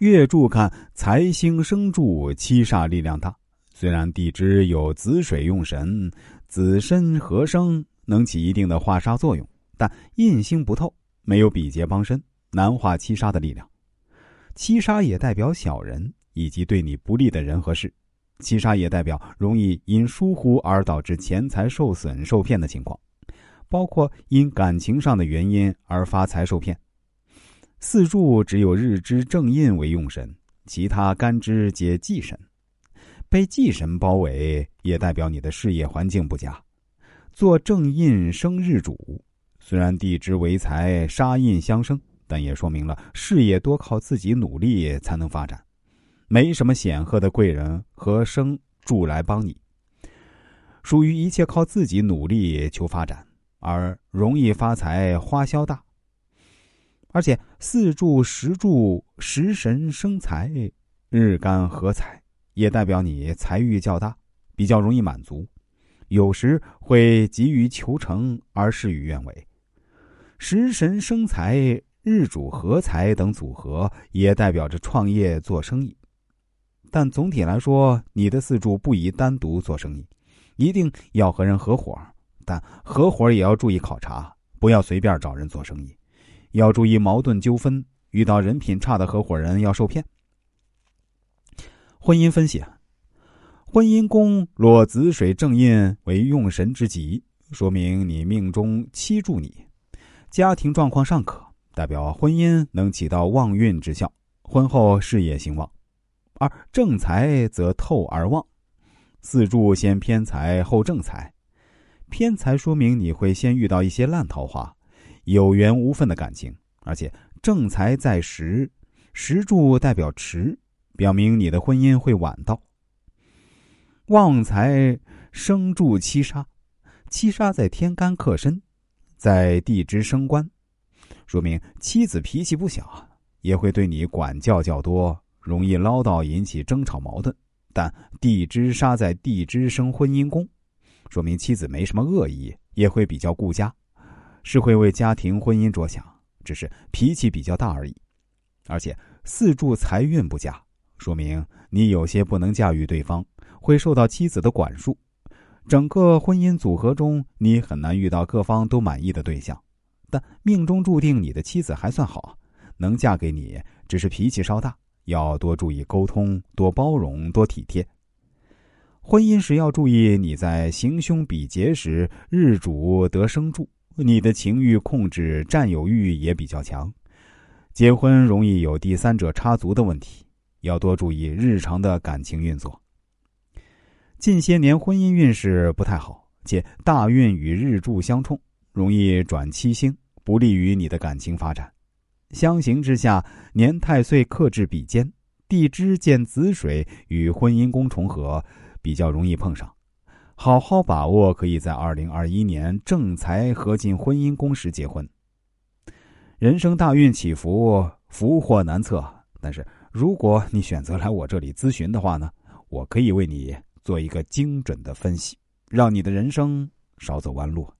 月柱看财星生柱，七煞力量大。虽然地支有子水用神，子申合生，能起一定的化煞作用，但印星不透，没有比劫帮身，难化七杀的力量。七杀也代表小人以及对你不利的人和事，七杀也代表容易因疏忽而导致钱财受损、受骗的情况，包括因感情上的原因而发财受骗。四柱只有日支正印为用神，其他干支皆忌神。被忌神包围，也代表你的事业环境不佳。做正印生日主，虽然地支为财，杀印相生，但也说明了事业多靠自己努力才能发展，没什么显赫的贵人和生助来帮你，属于一切靠自己努力求发展，而容易发财花销大。而且四柱十柱食神生财，日干合财，也代表你财欲较大，比较容易满足，有时会急于求成而事与愿违。食神生财，日主合财等组合，也代表着创业做生意。但总体来说，你的四柱不宜单独做生意，一定要和人合伙，但合伙也要注意考察，不要随便找人做生意。要注意矛盾纠纷，遇到人品差的合伙人要受骗。婚姻分析，婚姻宫落子水正印为用神之吉，说明你命中妻助你，家庭状况尚可，代表婚姻能起到旺运之效，婚后事业兴旺。而正财则透而旺，四柱先偏财后正财，偏财说明你会先遇到一些烂桃花。有缘无分的感情，而且正财在时，时柱代表迟，表明你的婚姻会晚到。旺财生柱七杀，七杀在天干克身，在地支生官，说明妻子脾气不小，也会对你管教较多，容易唠叨，引起争吵矛盾。但地支杀在地支生婚姻宫，说明妻子没什么恶意，也会比较顾家。是会为家庭婚姻着想，只是脾气比较大而已。而且四柱财运不佳，说明你有些不能驾驭对方，会受到妻子的管束。整个婚姻组合中，你很难遇到各方都满意的对象。但命中注定你的妻子还算好，能嫁给你，只是脾气稍大，要多注意沟通，多包容，多体贴。婚姻时要注意，你在行凶比劫时，日主得生柱。你的情欲控制、占有欲也比较强，结婚容易有第三者插足的问题，要多注意日常的感情运作。近些年婚姻运势不太好，且大运与日柱相冲，容易转七星，不利于你的感情发展。相形之下，年太岁克制比肩，地支见子水与婚姻宫重合，比较容易碰上。好好把握，可以在二零二一年正财合进婚姻宫时结婚。人生大运起伏，福祸难测。但是如果你选择来我这里咨询的话呢，我可以为你做一个精准的分析，让你的人生少走弯路。